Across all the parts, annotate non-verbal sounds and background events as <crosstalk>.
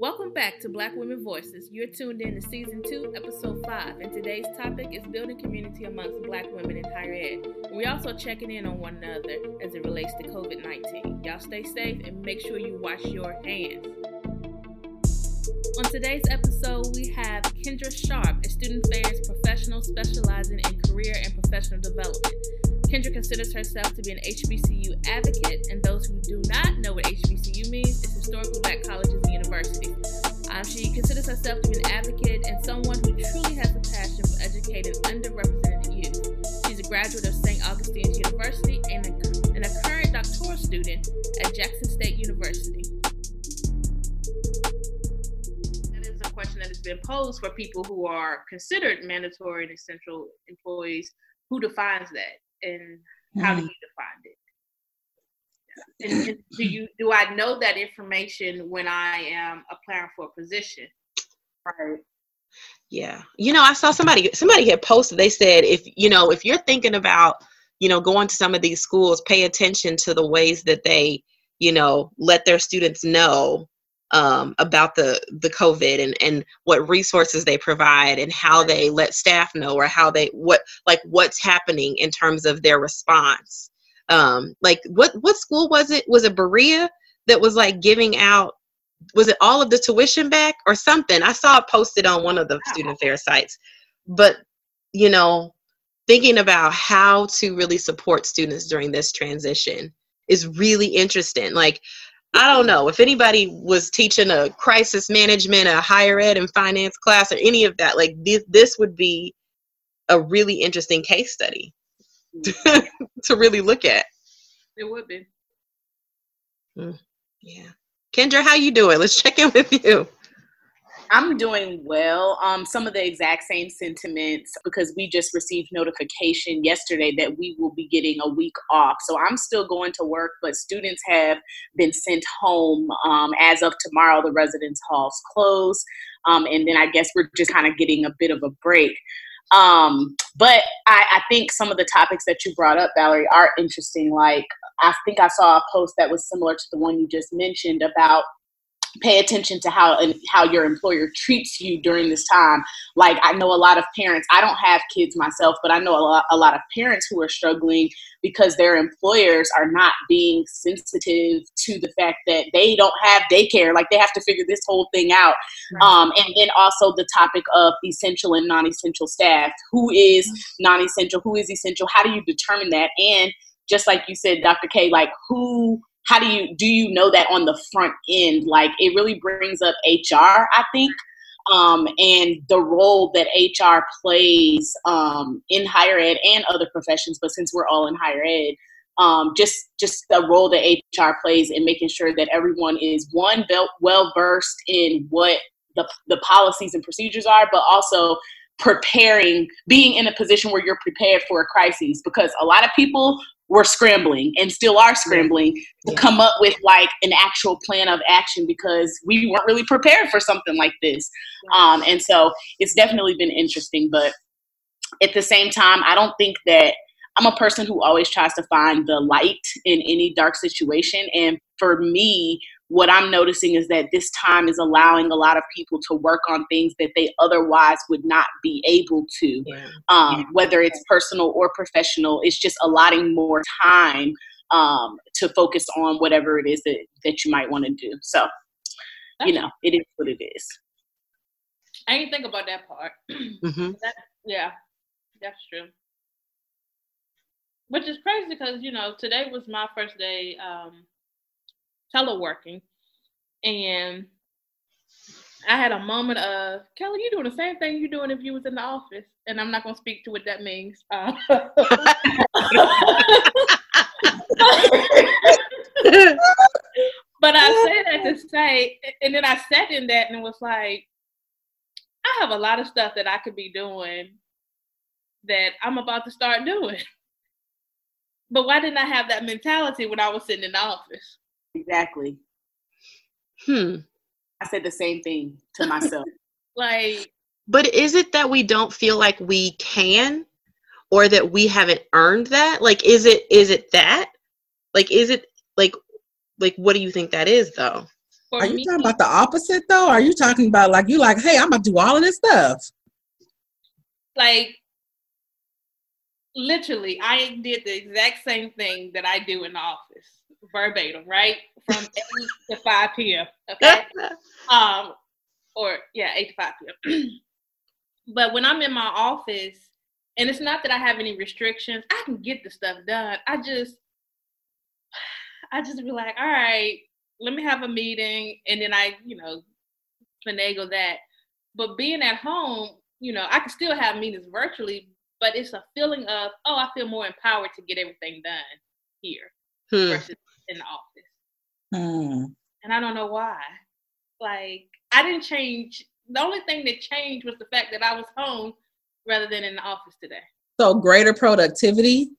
Welcome back to Black Women Voices. You're tuned in to season two, episode five, and today's topic is building community amongst Black women in higher ed. We're also checking in on one another as it relates to COVID 19. Y'all stay safe and make sure you wash your hands. On today's episode, we have Kendra Sharp, a student affairs professional specializing in career and professional development. Kendra considers herself to be an HBCU advocate, and those who do not know what HBCU means, it's historical black colleges and universities. Um, she considers herself to be an advocate and someone who truly has a passion for educating underrepresented youth. She's a graduate of St. Augustine's University and a, and a current doctoral student at Jackson State University. That is a question that has been posed for people who are considered mandatory and essential employees. Who defines that? And how do mm-hmm. you define it? And, and do you do I know that information when I am applying for a position? Right. Yeah. You know, I saw somebody somebody had posted, they said if you know, if you're thinking about, you know, going to some of these schools, pay attention to the ways that they, you know, let their students know um, about the the COVID and and what resources they provide and how they let staff know or how they what like what's happening in terms of their response. Um, like what what school was it? Was it Berea that was like giving out? Was it all of the tuition back or something? I saw it posted on one of the student affairs sites. But you know, thinking about how to really support students during this transition is really interesting. Like I don't know if anybody was teaching a crisis management, a higher ed and finance class, or any of that. Like this, this would be a really interesting case study to, <laughs> to really look at. It would be. Mm, yeah, Kendra, how you doing? Let's check in with you. I'm doing well. Um, some of the exact same sentiments because we just received notification yesterday that we will be getting a week off. So I'm still going to work, but students have been sent home. Um, as of tomorrow, the residence halls close. Um, and then I guess we're just kind of getting a bit of a break. Um, but I, I think some of the topics that you brought up, Valerie, are interesting. Like, I think I saw a post that was similar to the one you just mentioned about pay attention to how and how your employer treats you during this time. Like i know a lot of parents i don't have kids myself but i know a lot, a lot of parents who are struggling because their employers are not being sensitive to the fact that they don't have daycare. Like they have to figure this whole thing out. Right. um, and then also the topic of essential and non-essential staff. Who is mm-hmm. non-essential? Who is essential? How do you determine that? And just like you said dr k like who how do you do you know that on the front end? Like it really brings up hr i think um, and the role that hr plays um, in higher ed and other professions but since we're all in higher ed um, just just the role that hr plays in making sure that everyone is one well versed in what the, the policies and procedures are but also preparing being in a position where you're prepared for a crisis because a lot of people were scrambling and still are scrambling to come up with like an actual plan of action because we weren't really prepared for something like this. Um, and so it's definitely been interesting, but at the same time, I don't think that I'm a person who always tries to find the light in any dark situation. And for me, what I'm noticing is that this time is allowing a lot of people to work on things that they otherwise would not be able to, yeah. Um, yeah. whether it's personal or professional. It's just allotting more time um, to focus on whatever it is that, that you might want to do. So, you know, it is what it is. I didn't think about that part. <clears throat> Mm-hmm. That, yeah, that's true. Which is crazy because, you know, today was my first day um, teleworking, and I had a moment of Kelly, you doing the same thing you're doing if you was in the office, and I'm not gonna speak to what that means. Uh, <laughs> but I say that to say, and then I sat in that and was like, I have a lot of stuff that I could be doing that I'm about to start doing. But why didn't I have that mentality when I was sitting in the office? Exactly. Hmm. I said the same thing to myself. <laughs> like, but is it that we don't feel like we can or that we haven't earned that? Like is it is it that? Like is it like like what do you think that is though? For are you me, talking about the opposite though? Are you talking about like you like, hey, I'm gonna do all of this stuff? Like literally, I did the exact same thing that I do in the office, verbatim, right? From <laughs> eight to five p.m. Okay, <laughs> um, or yeah, eight to five p.m. <clears throat> but when I'm in my office, and it's not that I have any restrictions, I can get the stuff done. I just, <sighs> I just be like, all right, let me have a meeting, and then I, you know, finagle that. But being at home, you know, I can still have meetings virtually, but it's a feeling of, oh, I feel more empowered to get everything done here hmm. versus in the office. Hmm. And I don't know why. Like, I didn't change. The only thing that changed was the fact that I was home rather than in the office today. So, greater productivity?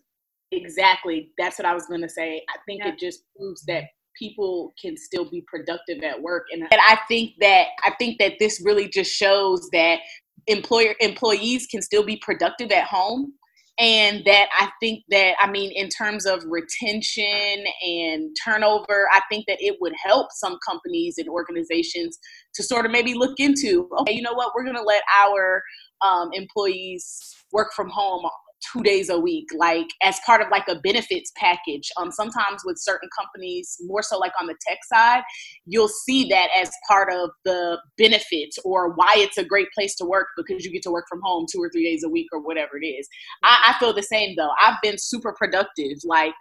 Exactly. That's what I was going to say. I think yeah. it just proves that people can still be productive at work and, and i think that i think that this really just shows that employer employees can still be productive at home and that i think that i mean in terms of retention and turnover i think that it would help some companies and organizations to sort of maybe look into okay you know what? We're going to let our um, employees work from home two days a week, like as part of like a benefits package. Um, sometimes with certain companies, more so like on the tech side, you'll see that as part of the benefits or why it's a great place to work because you get to work from home two or three days a week or whatever it is. I, I feel the same though. I've been super productive, like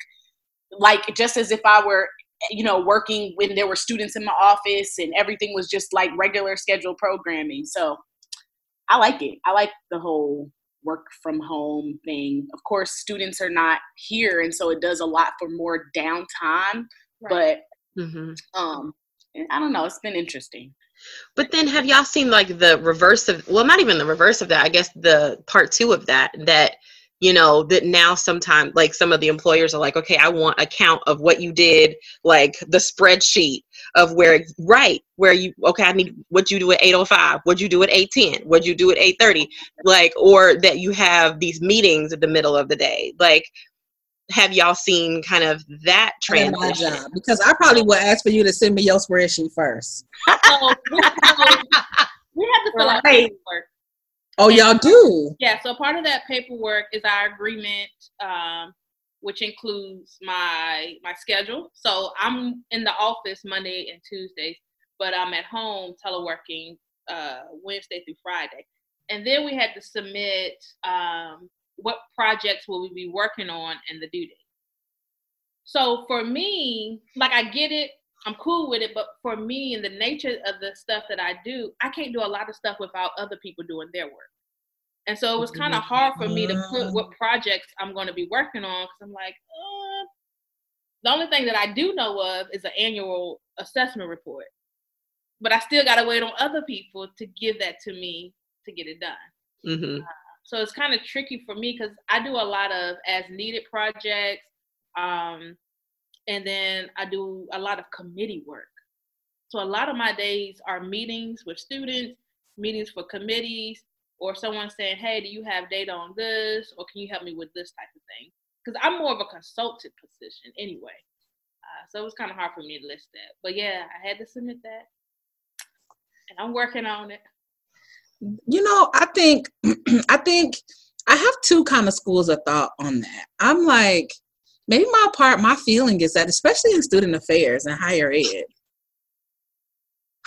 like just as if I were you know working when there were students in my office and everything was just like regular scheduled programming so i like it i like the whole work from home thing. Of course, students are not here, and so it does a lot for more downtime. Right. But mm-hmm. um, I don't know. It's been interesting. But then, have y'all seen like the reverse of? Well, not even the reverse of that. I guess the part two of that. That you know that now sometimes like some of the employers are like okay i want a count of what you did like the spreadsheet of where right where you okay i need what you do at 805 what you do at 810 what you do at 830 like or that you have these meetings at the middle of the day like have y'all seen kind of that transition? My job because I probably would ask for you to send me your spreadsheet first. oh, we have to <laughs> fill out paperwork. Oh, y'all do? Yeah. So part of that paperwork is our agreement, um, which includes my my schedule. So I'm in the office Monday and Tuesdays, but I'm at home teleworking uh, Wednesday through Friday. And then we had to submit um, what projects will we be working on and the due date. So for me, like I get it, I'm cool with it, but for me and the nature of the stuff that I do, I can't do a lot of stuff without other people doing their work. And so it was kind of hard for me to put what projects I'm going to be working on because I'm like, uh, the only thing that I do know of is an annual assessment report. But I still got to wait on other people to give that to me to get it done. Mm-hmm. Uh, so it's kind of tricky for me because I do a lot of as needed projects. Um, and then I do a lot of committee work. So a lot of my days are meetings with students, meetings for committees, or someone saying, "Hey, do you have data on this, or can you help me with this type of thing?" Because I'm more of a consultant position anyway, uh, so it was kind of hard for me to list that. But yeah, I had to submit that, and I'm working on it. You know, I think, <clears throat> I think I have two kind of schools of thought on that. I'm like, maybe my part, my feeling is that, especially in student affairs and higher ed,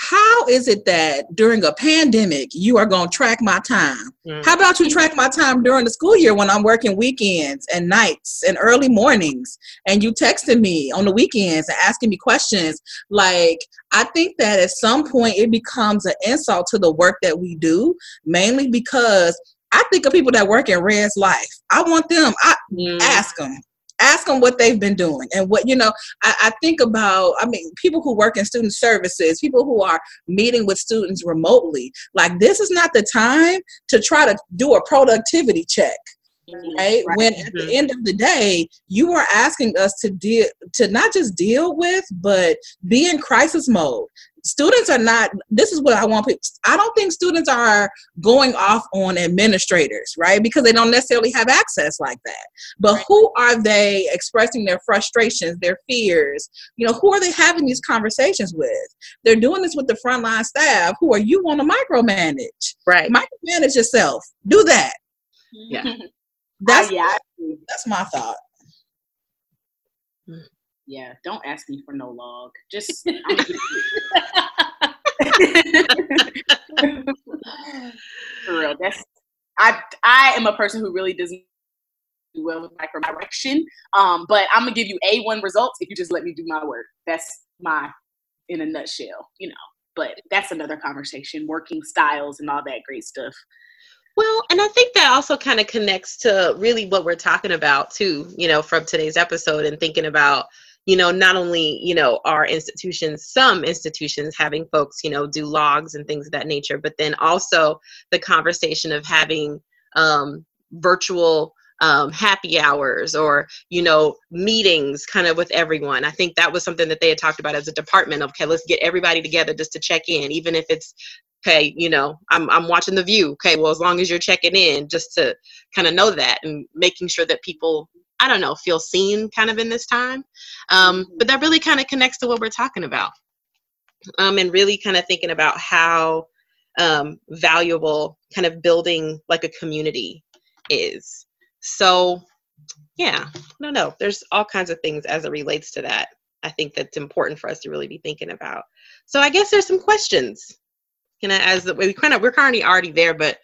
how is it that during a pandemic you are going to track my time? Mm. How about you track my time during the school year when I'm working weekends and nights and early mornings and you texting me on the weekends and asking me questions? Like, I think that at some point it becomes an insult to the work that we do, mainly because I think of people that work in Res Life. I want them, I mm. ask them, ask them what they've been doing and what you know I, I, think about i mean people who work in student services people who are meeting with students remotely like this is not the time to try to do a productivity check mm-hmm. right? right? When at the mm-hmm. end of the day, you are asking us to deal to not just deal with, but be in crisis mode. Students are not this is what i want people i don't think students are going off on administrators right? Because they don't necessarily have access like that. But right. who are they expressing their frustrations their fears? You know who are they having these conversations with? They're doing this with the frontline staff. Who are you want to micromanage? Right. Micromanage yourself. Do that. Yeah. That's uh, yeah that's my thought yeah, don't ask me for no log. Just <laughs> for real. That's I I am a person who really doesn't do well with micro Um, but I'm gonna give you a one results if you just let me do my work. That's my in a nutshell, you know. But that's another conversation. Working styles and all that great stuff. Well, and I think that also kind of connects to really what we're talking about too, you know, from today's episode and thinking about you know not only you know our institutions some institutions having folks you know do logs and things of that nature but then also the conversation of having um, virtual um, happy hours or you know meetings kind of with everyone. I think that was something that they had talked about as a department okay let's get everybody together just to check in even if it's okay you know i'm, I'm watching the view. Okay well as long as you're checking in just to kind of know that and making sure that people I don't know, feel seen kind of in this time. Um, but that really kind of connects to what we're talking about. Um, and really kind of thinking about how um, valuable kind of building like a community is. So, yeah, no, no, there's all kinds of things as it relates to that. I think that's important for us to really be thinking about. So, I guess there's some questions. Kind of as we kind of we're currently already there, but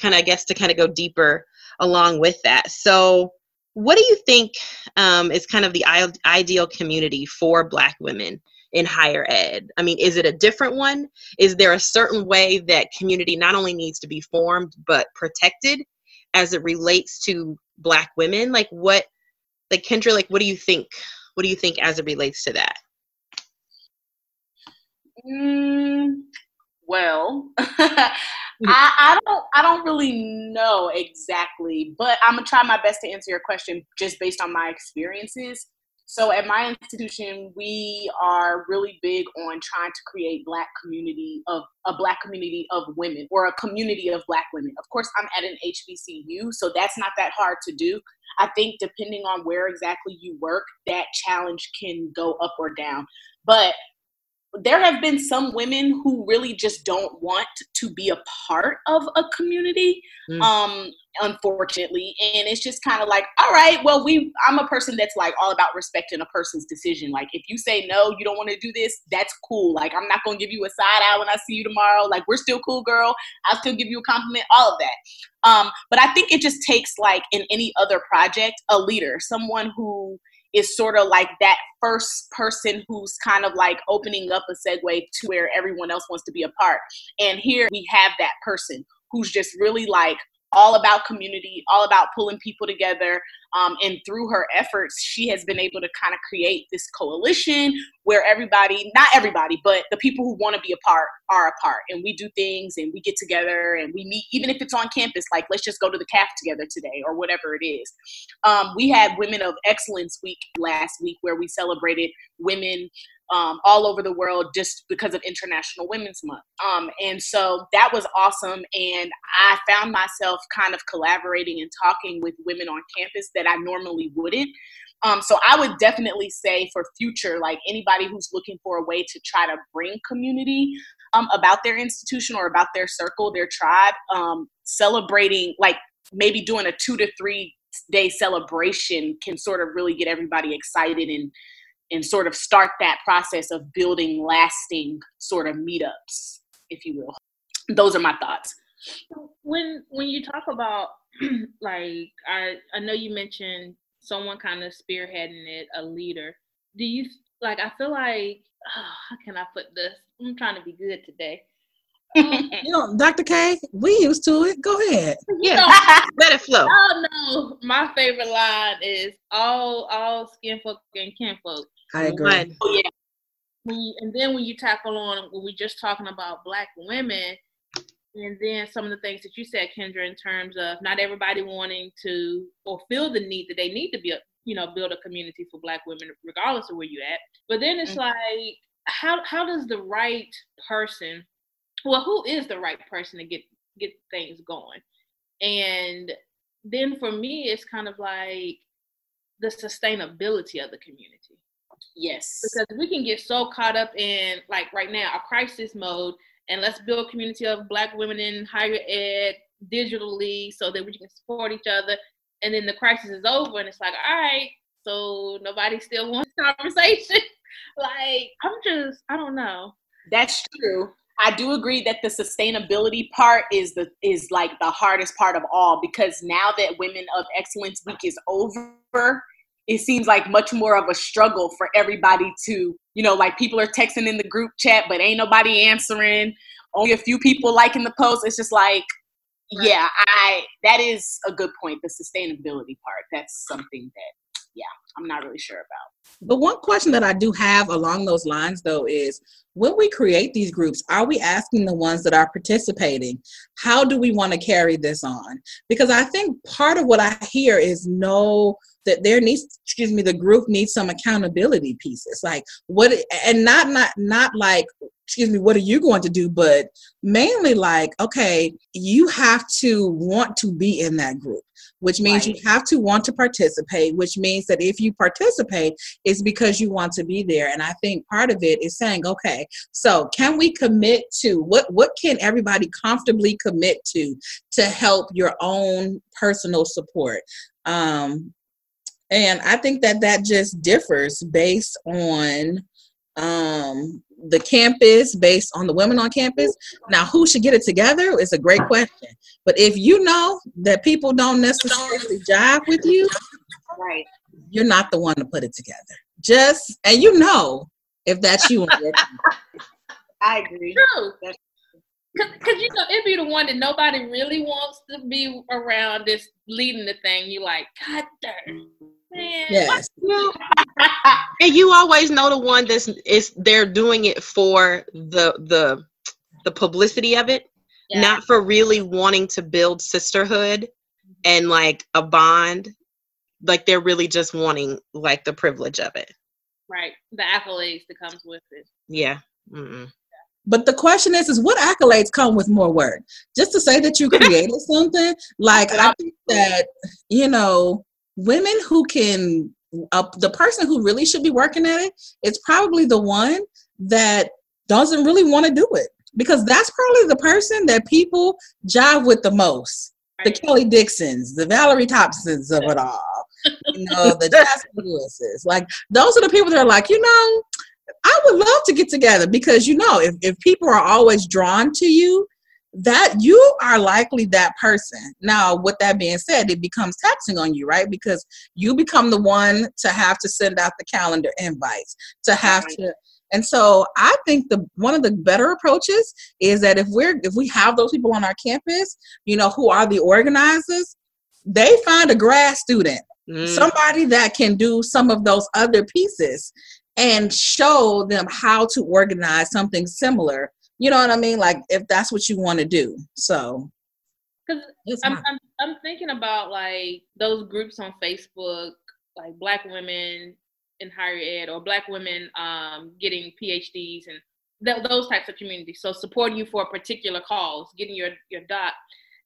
kind of I guess to kind of go deeper along with that. So, what do you think um, is kind of the ideal community for Black women in higher ed? I mean, is it a different one? Is there a certain way that community not only needs to be formed but protected as it relates to Black women? Like, what, like Kendra, like, what do you think? What do you think as it relates to that? Mm, well, <laughs> I, I don't I don't really know exactly, but I'm gonna try my best to answer your question just based on my experiences. So at my institution, we are really big on trying to create black community of a black community of women or a community of black women. Of course, I'm at an HBCU, so that's not that hard to do. I think depending on where exactly you work, that challenge can go up or down. But there have been some women who really just don't want to be a part of a community mm. um unfortunately. And it's just kind of like all right well we i'm a person that's like all about respecting a person's decision. Like if you say no you don't want to do this that's cool. Like i'm not going to give you a side eye when i see you tomorrow. Like we're still cool girl. I'll still give you a compliment all of that. Um but i think it just takes like in any other project a leader someone who is sort of like that first person who's kind of like opening up a segue to where everyone else wants to be a part. And here we have that person who's just really like all about community, all about pulling people together. Um, and through her efforts, she has been able to kind of create this coalition where everybody, not everybody, but the people who want to be a part are a part. And we do things and we get together and we meet, even if it's on campus, like let's just go to the caf together today or whatever it is. Um, we had Women of Excellence Week last week where we celebrated women um, all over the world just because of International Women's Month. Um, and so that was awesome. And I found myself kind of collaborating and talking with women on campus that I normally wouldn't. Um, so I would definitely say for future, like anybody who's looking for a way to try to bring community um, about their institution or about their circle, their tribe, um, celebrating, like maybe doing a two to three day celebration can sort of really get everybody excited and and sort of start that process of building lasting sort of meetups, if you will. Those are my thoughts. When when you talk about <clears throat> like I I know you mentioned someone kind of spearheading it, a leader. Do you like I feel like oh, <sighs> how can I put this? I'm trying to be good today. <laughs> Um, you know, Dr. K, we used to it. Go ahead. Yeah, know, <laughs> let it flow. Oh no, my favorite line is all all skin folk and kin folk. I agree. Oh, yeah. When you, and then when you tackle on when we're just talking about black women, and then some of the things that you said, Kendra, in terms of not everybody wanting to or feel the need that they need to be, a, you know, build a community for black women, regardless of where you're at. But then it's mm-hmm. like how how does the right person well who is the right person to get get things going and then for me it's kind of like the sustainability of the community yes. Because we can get so caught up in like right now a crisis mode and let's build a community of black women in higher ed digitally so that we can support each other and then the crisis is over and it's like all right so nobody still wants conversation. <laughs> Like i'm just i don't know. That's true. I do agree that the sustainability part is the is like the hardest part of all because now that Women of Excellence Week is over, it seems like much more of a struggle for everybody to, you know, like people are texting in the group chat, but ain't nobody answering. Only a few people liking the post. It's just like, right. yeah, I that is a good point. The sustainability part. That's something that, yeah, I'm not really sure about. But one question that I do have along those lines, though, is when we create these groups, are we asking the ones that are participating, how do we want to carry this on? Because I think part of what I hear is no that there needs excuse me the group needs some accountability pieces. Like what and not not not like excuse me what are you going to do but mainly like okay you have to want to be in that group which means right. you have to want to participate which means that if you participate it's because you want to be there. And i think part of it is saying okay so can we commit to what what can everybody comfortably commit to to help your own personal support? Um and i think that that just differs based on um the campus based on the women on campus. Now who should get it together is a great question. But if you know that people don't necessarily jive with you right. you're not the one to put it together. Just and you know if that's you <laughs> i agree. True. Cause, you know it'd be the one that nobody really wants to be around this leading the thing. You like, God darn, man. Yes. and you always know the one that's is they're doing it for the the the publicity of it, yeah. not for really wanting to build sisterhood mm-hmm. and like a bond. Like they're really just wanting like the privilege of it. Right. The accolades that comes with it. Yeah. Mm-mm. But the question is, is what accolades come with more work? Just to say that you <laughs> created something, like I think that you know, women who can uh, the person who really should be working at it it is probably the one that doesn't really want to do it because that's probably the person that people jive with the most. The Kelly Dixons, the Valerie Thompsons of it all, you know, the Jasmine <laughs> Lewises. Like those are the people that are like, you know, I would love to get together because you know, if, if people are always drawn to you, that you are likely that person. Now, with that being said, it becomes taxing on you, right? Because you become the one to have to send out the calendar invites, to have right. to and so I think the one of the better approaches is that if we're if we have those people on our campus, you know, who are the organizers, they find a grad student, mm. somebody that can do some of those other pieces and show them how to organize something similar you know what I mean? Like if that's what you want to do. So because I'm, I'm, I'm thinking about like those groups on Facebook, like Black women in higher ed or Black women um, getting PhDs and th- those types of communities. So supporting you for a particular cause, getting your your dot,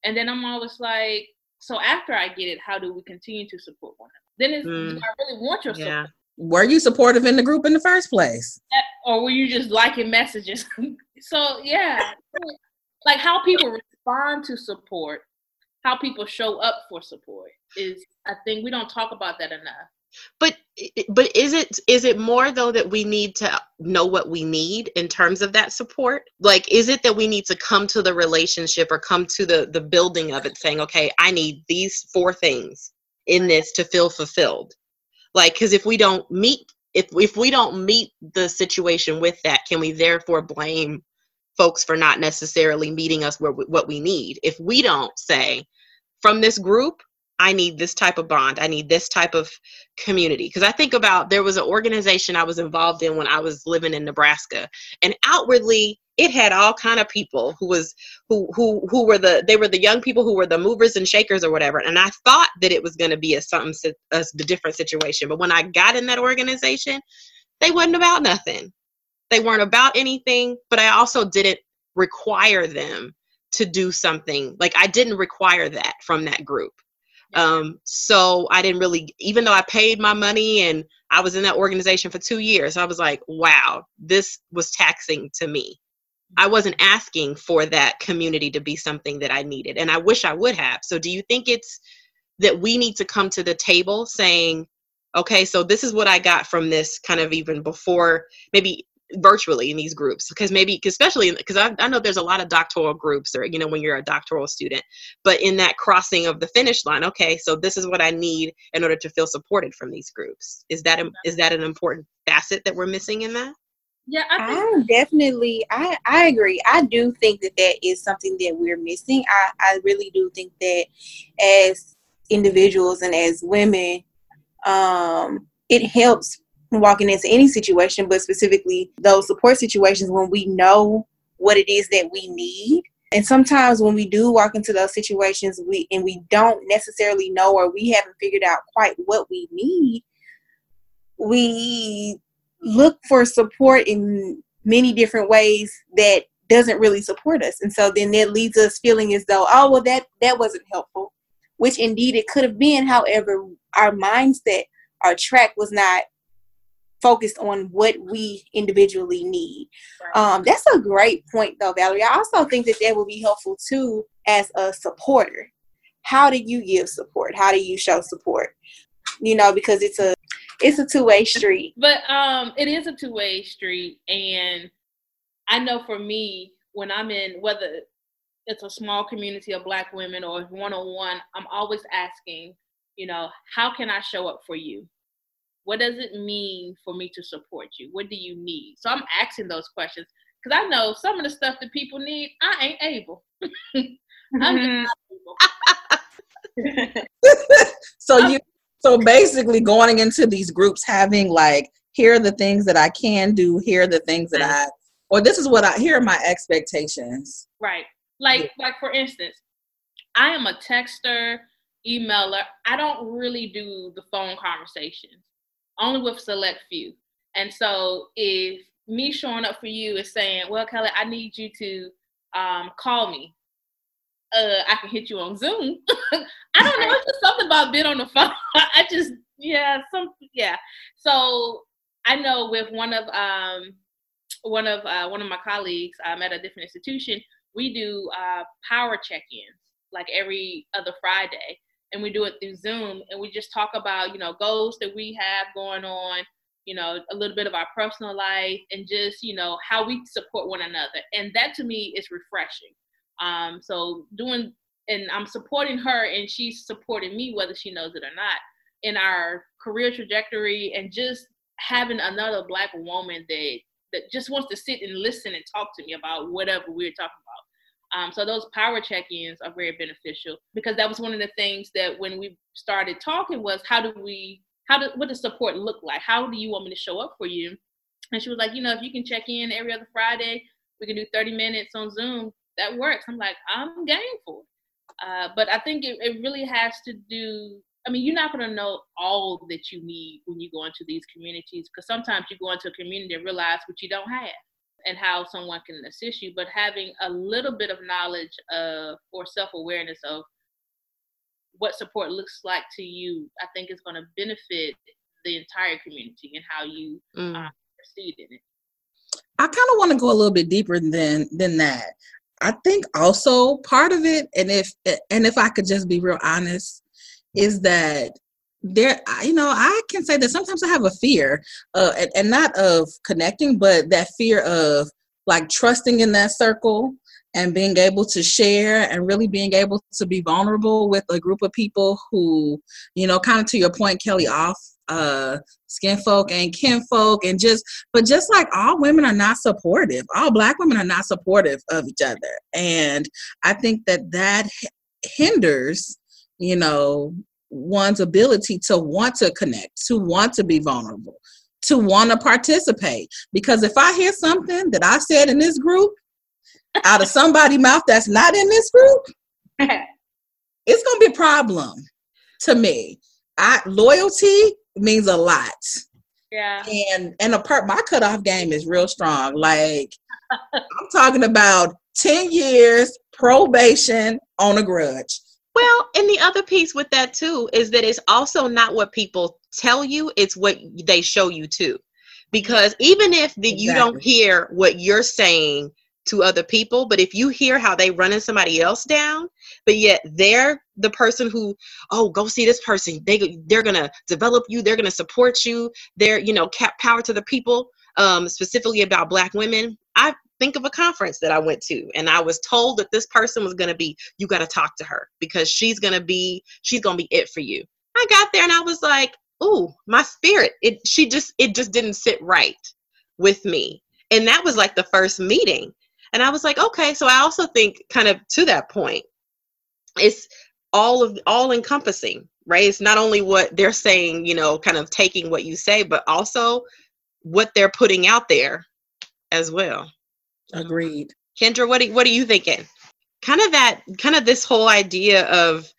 and then I'm always like, so after I get it, how do we continue to support one another? Then it's, mm. do I really want your support? Yeah. Were you supportive in the group in the first place? Or were you just liking messages? <laughs> So yeah, like how people respond to support, how people show up for support is I think we don't talk about that enough. But but is it is it more though that we need to know what we need in terms of that support? Like is it that we need to come to the relationship or come to the the building of it saying, "Okay, I need these four things in this to feel fulfilled." Like cuz if we don't meet if if we don't meet the situation with that, can we therefore blame folks for not necessarily meeting us where what we need. If we don't say from this group, I need this type of bond. I need this type of community. Because I think about there was an organization I was involved in when I was living in Nebraska, and outwardly it had all kind of people who was who who who were the they were the young people who were the movers and shakers or whatever. And I thought that it was going to be a something a, a different situation, but when I got in that organization, they wasn't about nothing they weren't about anything, but I also didn't require them to do something. Like I didn't require that from that group. Um, so I didn't really, even though I paid my money and I was in that organization for two years, I was like, wow, this was taxing to me. I wasn't asking for that community to be something that I needed, and I wish I would have. So, do you think it's that we need to come to the table saying, okay, so this is what I got from this kind of even before, maybe virtually in these groups because maybe especially because I, I know there's a lot of doctoral groups or you know when you're a doctoral student but in that crossing of the finish line okay so this is what i need in order to feel supported from these groups is that is that an important facet that we're missing in that yeah i, definitely i i agree i do think that that is something that we're missing i i really do think that as individuals and as women um it helps walking into any situation, but specifically those support situations when we know what it is that we need. And sometimes when we do walk into those situations, we and we don't necessarily know or we haven't figured out quite what we need, we look for support in many different ways that doesn't really support us. And so then that leads us feeling as though, oh well that that wasn't helpful. Which indeed it could have been. However, our mindset, our track was not focused on what we individually need. Um, that's a great point, though, Valerie. I also think that that will be helpful too as a supporter. How do you give support? How do you show support? You know, because it's a it's a two way street. But um, it is a two way street, and I know for me, when I'm in whether it's a small community of Black women or one on one, I'm always asking, you know, how can I show up for you? What does it mean for me to support you? What do you need? So I'm asking those questions because I know some of the stuff that people need, I ain't able. <laughs> I'm able. <laughs> so you so basically going into these groups having like here are the things that I can do, here are the things that I or this is what I here are my expectations. Right. Like yeah. like for instance, I am a texter, emailer. I don't really do the phone conversations only with select few. And so if me showing up for you is saying, well, Kelly, I need you to um, call me. Uh, I can hit you on Zoom. <laughs> I don't know. It's just something about being on the phone. <laughs> I just, yeah, some, yeah. So I know with one of um, one of uh, one of my colleagues um, at a different institution, we do uh, power check-ins like every other Friday and we do it through Zoom and we just talk about, you know, goals that we have going on, you know, a little bit of our personal life and just, you know, how we support one another. And that to me is refreshing. Um, so doing and I'm supporting her and she's supporting me whether she knows it or not in our career trajectory and just having another black woman that that just wants to sit and listen and talk to me about whatever we're talking about um, so those power check-ins are very beneficial because that was one of the things that when we started talking was how do we how do what does support look like? How do you want me to show up for you? And she was like, you know, if you can check in every other Friday, we can do 30 minutes on Zoom. That works. I'm like, I'm game for it. Uh, but I think it, it really has to do. I mean, you're not going to know all that you need when you go into these communities because sometimes you go into a community and realize what you don't have and how someone can assist you, but having a little bit of knowledge of or self awareness of what support looks like to you, I think is going to benefit the entire community and how you mm. uh, proceed in it. I kind of want to go a little bit deeper than than that. I think also part of it, and if and if I could just be real honest, is that there you know i can say that sometimes i have a fear uh and, and not of connecting but that fear of like trusting in that circle and being able to share and really being able to be vulnerable with a group of people who you know kind of to your point kelly off uh skin folk and kin folk and just but just like all women are not supportive all black women are not supportive of each other and i think that that hinders you know one's ability to want to connect, to want to be vulnerable, to want to participate. Because if I hear something that I said in this group out of somebody's mouth that's not in this group, <laughs> it's gonna be a problem to me. I loyalty means a lot. Yeah. And and a part my cutoff game is real strong. Like I'm talking about 10 years probation on a grudge. Well, and the other piece with that too is that it's also not what people tell you, it's what they show you too. Because even if the, exactly. you don't hear what you're saying to other people, but if you hear how they running somebody else down, but yet they're the person who, oh, go see this person. They they're gonna develop you. They're gonna support you. They're you know cap power to the people. Um, specifically about Black women. I think of a conference that I went to, and I was told that this person was gonna be. You got to talk to her because she's gonna be. She's gonna be it for you. I got there and I was like, ooh, my spirit. It she just it just didn't sit right with me. And that was like the first meeting. And I was like, okay, so I also think kind of to that point, it's all of all encompassing, right? It's not only what they're saying, you know, kind of taking what you say, but also what they're putting out there as well. Agreed. Kendra, what are, what are you thinking? Kind of that, kind of this whole idea of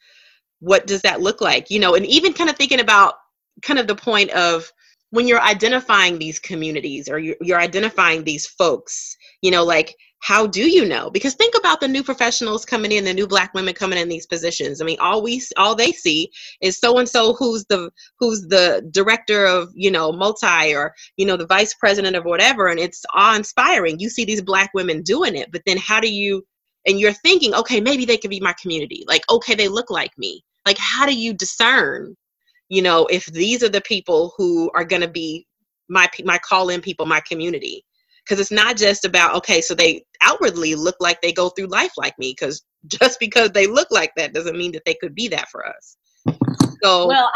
what does that look like, you know, and even kind of thinking about kind of the point of when you're identifying these communities or you're, you're identifying these folks, you know, like how do you know? Because think about the new professionals coming in the new black women coming in these positions. I mean all we all they see is so and so who's the who's the director of you know multi or you know the vice president of whatever and it's awe inspiring you see these black women doing it but then how do you and you're thinking okay maybe they could be my community. Like okay they look like me. Like how do you discern you know if these are the people who are going to be my my call in people my community because it's not just about okay so they outwardly look like they go through life like me because <laughs> just because they look like that doesn't mean that they could be that for us. So well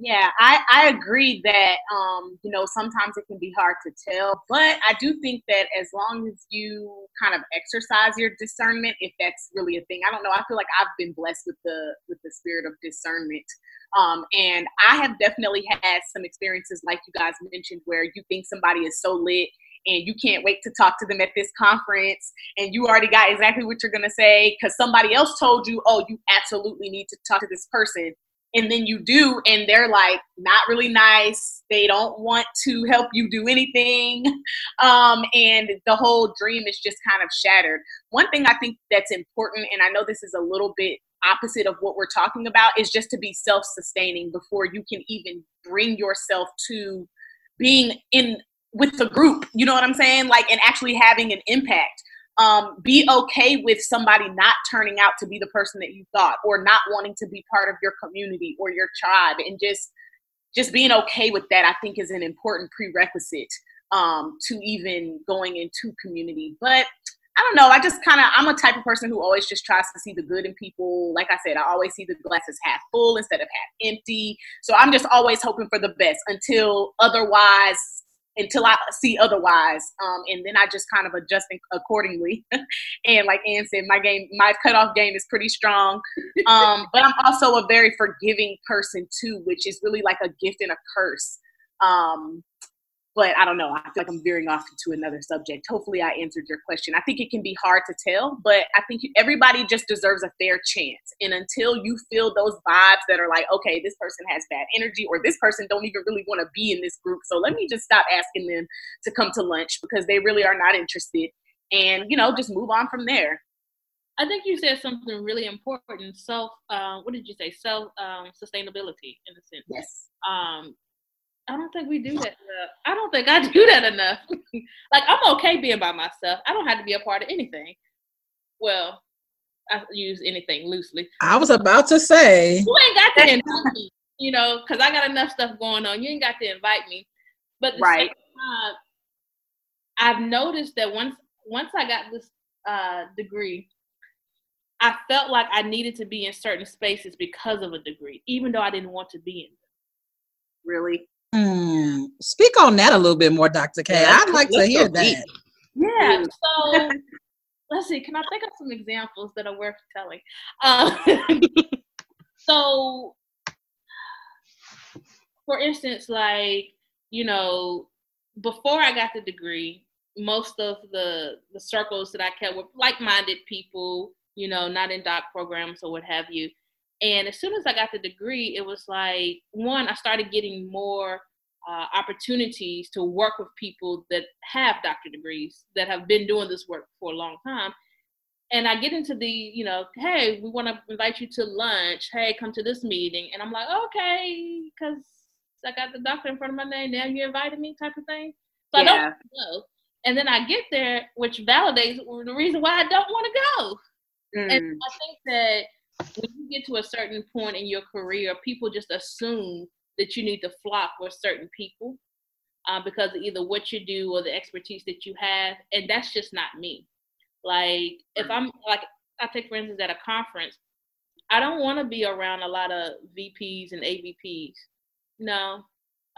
yeah i i agree that um you know sometimes it can be hard to tell but i do think that as long as you kind of exercise your discernment if that's really a thing i don't know i feel like i've been blessed with the with the spirit of discernment um, and I have definitely had some experiences like you guys mentioned where you think somebody is so lit and you can't wait to talk to them at this conference and you already got exactly what you're going to say because somebody else told you oh you absolutely need to talk to this person and then you do and they're like not really nice. They don't want to help you do anything. <laughs> Um, and the whole dream is just kind of shattered. One thing i think that's important and i know this is a little bit opposite of what we're talking about is just to be self-sustaining before you can even bring yourself to being in with the group you know what i'm saying like and actually having an impact um, be okay with somebody not turning out to be the person that you thought or not wanting to be part of your community or your tribe and just just being okay with that i think is an important prerequisite um, to even going into community but I don't know. I just kind of, I'm a type of person who always just tries to see the good in people. Like I said, I always see the glasses half full instead of half empty. So I'm just always hoping for the best until otherwise, until I see otherwise. Um, and then I just kind of adjust accordingly. <laughs> and like Ann said, my game, my cutoff game is pretty strong. Um, but I'm also a very forgiving person too, which is really like a gift and a curse. Um, but I don't know. I feel like I'm veering off into another subject. Hopefully, I answered your question. I think it can be hard to tell, but I think everybody just deserves a fair chance. And until you feel those vibes that are like, okay, this person has bad energy, or this person don't even really want to be in this group, so let me just stop asking them to come to lunch because they really are not interested, and you know, just move on from there. I think you said something really important. Self, uh, what did you say? Self um, sustainability, in a sense. Yes. Um, I don't think we do that enough. I don't think I <laughs> do that enough. <laughs> like I'm okay being by myself. I don't have to be a part of anything. Well, I use anything loosely. I was about to say you ain't got to invite me, you know, because I got enough stuff going on. You ain't got to invite me. But right. Time, I've noticed that once once I got this uh, degree, I felt like I needed to be in certain spaces because of a degree, even though I didn't want to be in them. Really? Mm, speak on that a little bit more, Dr. K. Yeah, I'd like to hear that. Yeah. So let's see. Can I think of some examples that are worth telling? Uh, <laughs> so, for instance, like you know, before I got the degree, most of the the circles that I kept were like-minded people. You know, not in doc programs or what have you. And as soon as I got the degree, it was like one, I started getting more uh, opportunities to work with people that have doctor degrees that have been doing this work for a long time and I get into the, you know, hey, we want to invite you to lunch. Hey, come to this meeting. And I'm like, okay, because I got the doctor in front of my name. Now you invited me, type of thing. So yeah. I don't know. And then I get there, which validates the reason why I don't want to go. Mm. And I think that when you get to a certain point in your career, people just assume that you need to flock with certain people uh, because of either what you do or the expertise that you have. And that's just not me. Like if I'm like I take for instance at a conference, I don't want to be around a lot of VPs and AVPs. No,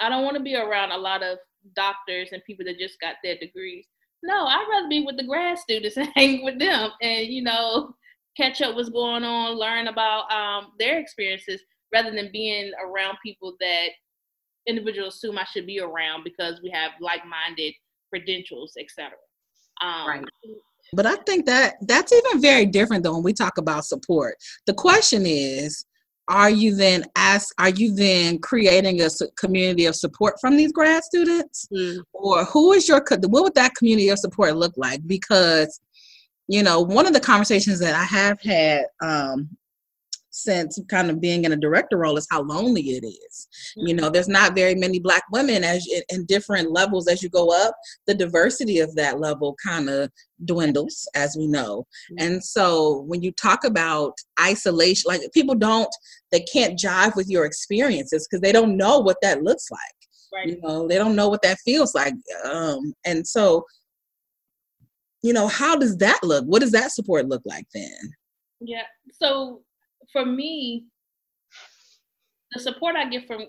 I don't want to be around a lot of doctors and people that just got their degrees. No, I'd rather be with the grad students <laughs> and hang with them and you know catch up what's going on, learn about um, their experiences rather than being around people that individuals assume I should be around because we have like-minded credentials, etc. Um, right. But I think that that's even very different though when we talk about support. The question is, are you then ask are you then creating a community of support from these grad students mm. or who is your what would that community of support look like because you know one of the conversations that i have had um, since kind of being in a director role is how lonely it is. Mm-hmm. You know, there's not very many black women as in, in different levels as you go up. The diversity of that level kind of dwindles, as we know. Mm-hmm. And so when you talk about isolation, like people don't, they can't jive with your experiences because they don't know what that looks like. Right. You know, they don't know what that feels like. Um, and so, you know, how does that look? What does that support look like then? Yeah. So for me, the support I get from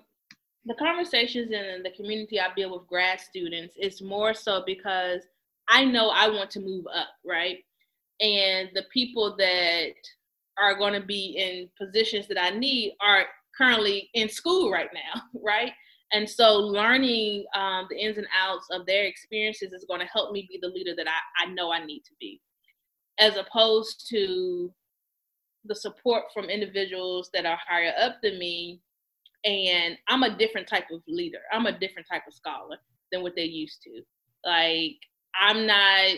the conversations and the community I build with grad students is more so because I know I want to move up, right? And the people that are going to be in positions that I need are currently in school right now, <laughs> right? And so learning um, the ins and outs of their experiences is going to help me be the leader that I, I know I need to be, as opposed to the support from individuals that are higher up than me and i'm a different type of leader. I'm a different type of scholar than what they used to. Like i'm not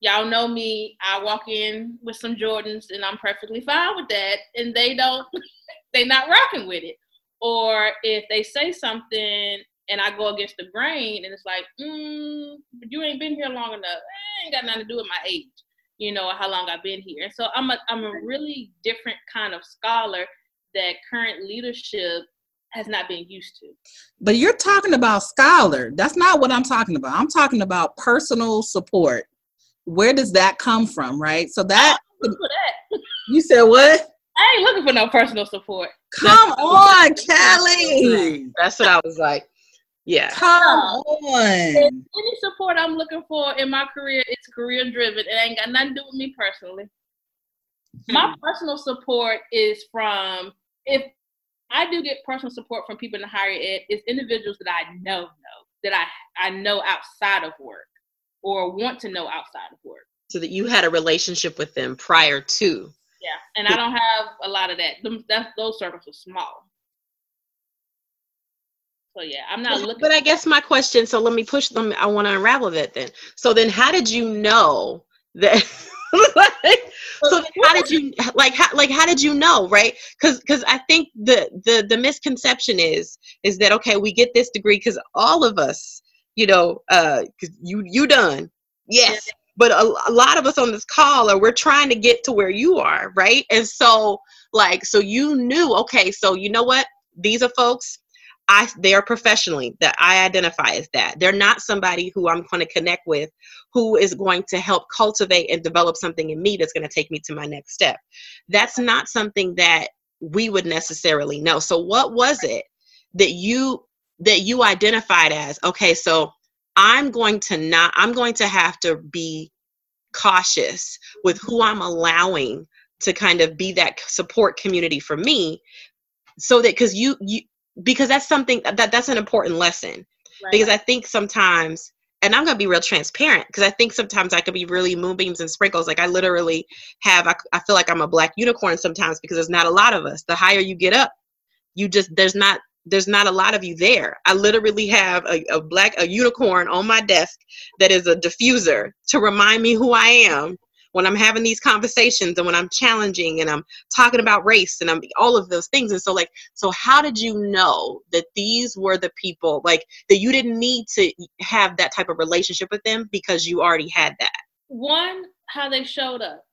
y'all know me i walk in with some jordans and i'm perfectly fine with that and they don't. <laughs> They're not rocking with it or if they say something and i go against the grain and it's like mm, you ain't been here long enough it ain't got nothing to do with my age you know, how long I've been here. And so I'm a I'm a really different kind of scholar that current leadership has not been used to. But you're talking about scholar. That's not what I'm talking about. I'm talking about personal support. Where does that come from, right? So that, that. you said what? I ain't looking for no personal support. Come on, Kelly. That's what I was like. Yeah. Come on. Any support I'm looking for in my career it's career driven. It ain't got nothing to do with me personally. Hmm. My personal support is from if I do get personal support from people in the higher ed, it's individuals that I know know that I I know outside of work or want to know outside of work. So that you had a relationship with them prior to. Yeah, and I don't have a lot of that. Them, that those circles are small. So yeah, I'm not looking. But I guess my question. So let me push them. I want to unravel that then. So then, how did you know that? <laughs> like, so how did you like how like how did you know right because because i think the the the misconception is is that okay we get this degree because all of us you know uh cause you you done yes but a, a lot of us on this call are we're trying to get to where you are right and so like so you knew okay so you know what these are folks I they are professionally that I identify as that. They're not somebody who I'm going to connect with who is going to help cultivate and develop something in me that's going to take me to my next step. That's not something that we would necessarily know. So what was it that you that you identified as okay, so I'm going to not I'm going to have to be cautious with who I'm allowing to kind of be that support community for me so that because you you because that's something that that's an important lesson. Right. because i think sometimes and i'm going to be real transparent because i think sometimes i could be really moonbeams and sprinkles. Like i literally have I, I feel like i'm a black unicorn sometimes because there's not a lot of us. The higher you get up you just there's not there's not a lot of you there. I literally have a, a black a unicorn on my desk that is a diffuser to remind me who I am when I'm having these conversations and when I'm challenging and I'm talking about race and I'm all of those things. And so like, so how did you know that these were the people like that you didn't need to have that type of relationship with them because you already had that? One, how they showed up.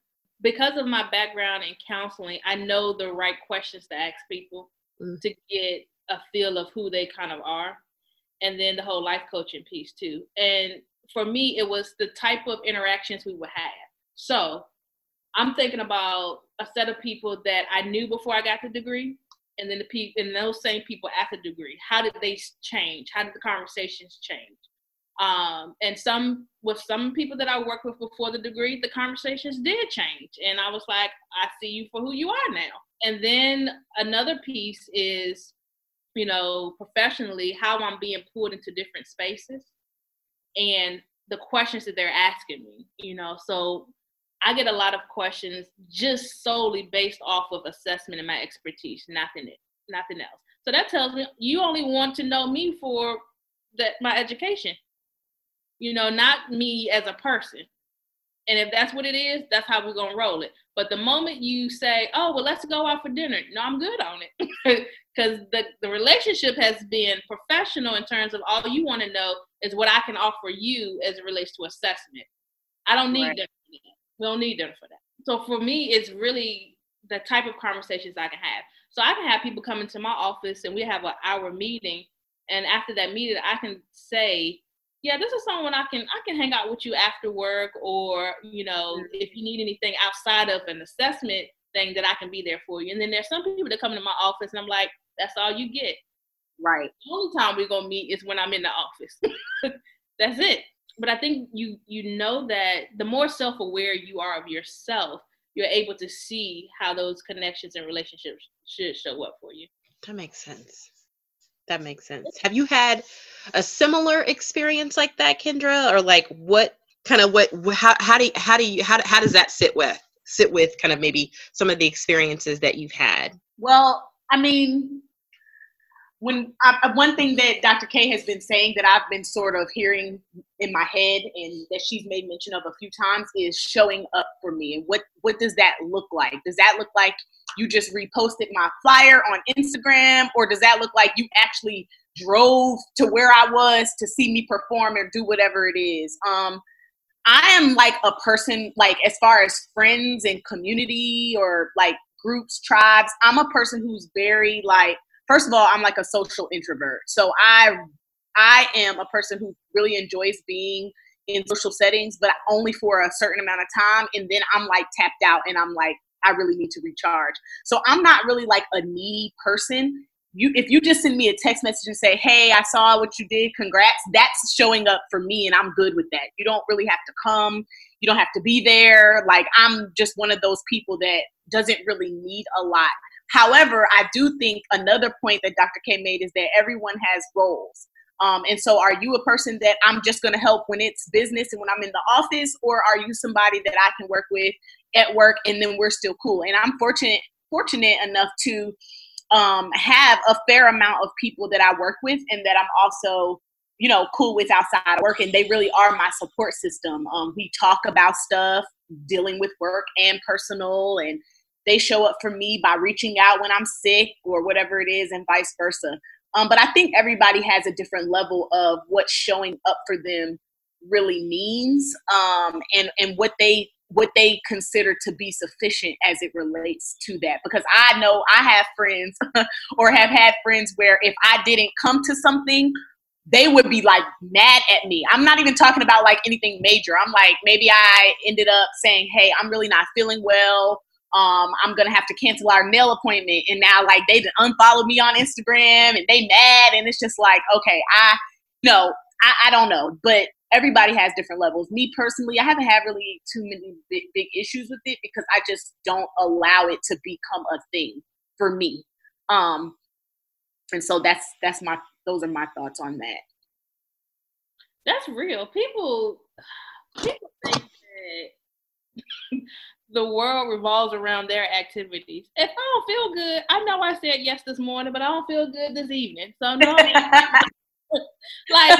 Because of my background in counseling, I know the right questions to ask people mm. to get a feel of who they kind of are. And then the whole life coaching piece too. And for me, it was the type of interactions we would have. So I'm thinking about a set of people that I knew before I got the degree, and then the people and those same people after the degree. How did they change? How did the conversations change? Um, and some with some people that I worked with before the degree, the conversations did change, and I was like, I see you for who you are now. And then another piece is, you know, professionally, how I'm being pulled into different spaces, and the questions that they're asking me. You know, so I get a lot of questions just solely based off of assessment and my expertise, nothing nothing else. So that tells me you only want to know me for that my education. You know, not me as a person. And if that's what it is, that's how we're gonna roll it. But the moment you say, "Oh, well, let's go out for dinner," no, I'm good on it, <laughs> because the the relationship has been professional in terms of all you want to know is what I can offer you as it relates to assessment. I don't need right. We don't need them for that. So for me, it's really the type of conversations I can have. So I can have people come into my office and we have an hour meeting, and after that meeting, I can say, yeah, this is someone I can I can hang out with you after work, or you know, if you need anything outside of an assessment thing, that I can be there for you. And then there's some people that come into my office, and I'm like, that's all you get. Right. The only time we're gonna meet is when I'm in the office. <laughs> that's it but I think you you know that the more self-aware you are of yourself, you're able to see how those connections and relationships should show up for you. That makes sense. That makes sense. Have you had a similar experience like that, Kendra, or like what kind of what how how do you, how do you how how does that sit with sit with kind of maybe some of the experiences that you've had? Well, I mean, when I, one thing that Dr. K has been saying that I've been sort of hearing in my head and that she's made mention of a few times is showing up for me. And what what does that look like? Does that look like you just reposted my flyer on Instagram, or does that look like you actually drove to where I was to see me perform or do whatever it is? Um, I am like a person like as far as friends and community or like groups, tribes. I'm a person who's very like first of all, I'm like a social introvert. So I I am a person who really enjoys being in social settings, but only for a certain amount of time. And then I'm like tapped out and I'm like, I really need to recharge. So I'm not really like a needy person. You, if you just send me a text message and say, "Hey, I saw what you did. Congrats." That's showing up for me, and I'm good with that. You don't really have to come. You don't have to be there. Like I'm just one of those people that doesn't really need a lot. However, I do think another point that Dr. K made is that everyone has roles. Um, and so, are you a person that I'm just going to help when it's business and when I'm in the office, or are you somebody that I can work with at work and then we're still cool? And I'm fortunate fortunate enough to um, have a fair amount of people that I work with, and that I'm also you know cool with outside of work, and they really are my support system. Um, we talk about stuff dealing with work and personal and they show up for me by reaching out when I'm sick or whatever it is, and vice versa. Um, but I think everybody has a different level of what showing up for them really means, um, and and what they what they consider to be sufficient as it relates to that. Because I know I have friends <laughs> or have had friends where if I didn't come to something they would be like mad at me. I'm not even talking about like anything major. I'm like, maybe I ended up saying, Hey, I'm really not feeling well um, I'm gonna have to cancel our nail appointment. And now like they unfollow me on Instagram and they mad and it's just like, okay, I no, I, I don't know. But everybody has different levels. Me personally, I haven't had really too many big, big issues with it because I just don't allow it to become a thing for me. Um, and so that's that's my those are my thoughts on that. That's real. People people think that <laughs> the world revolves around their activities. If I don't feel good, I know I said yes this morning, but I don't feel good this evening. So no, <laughs> like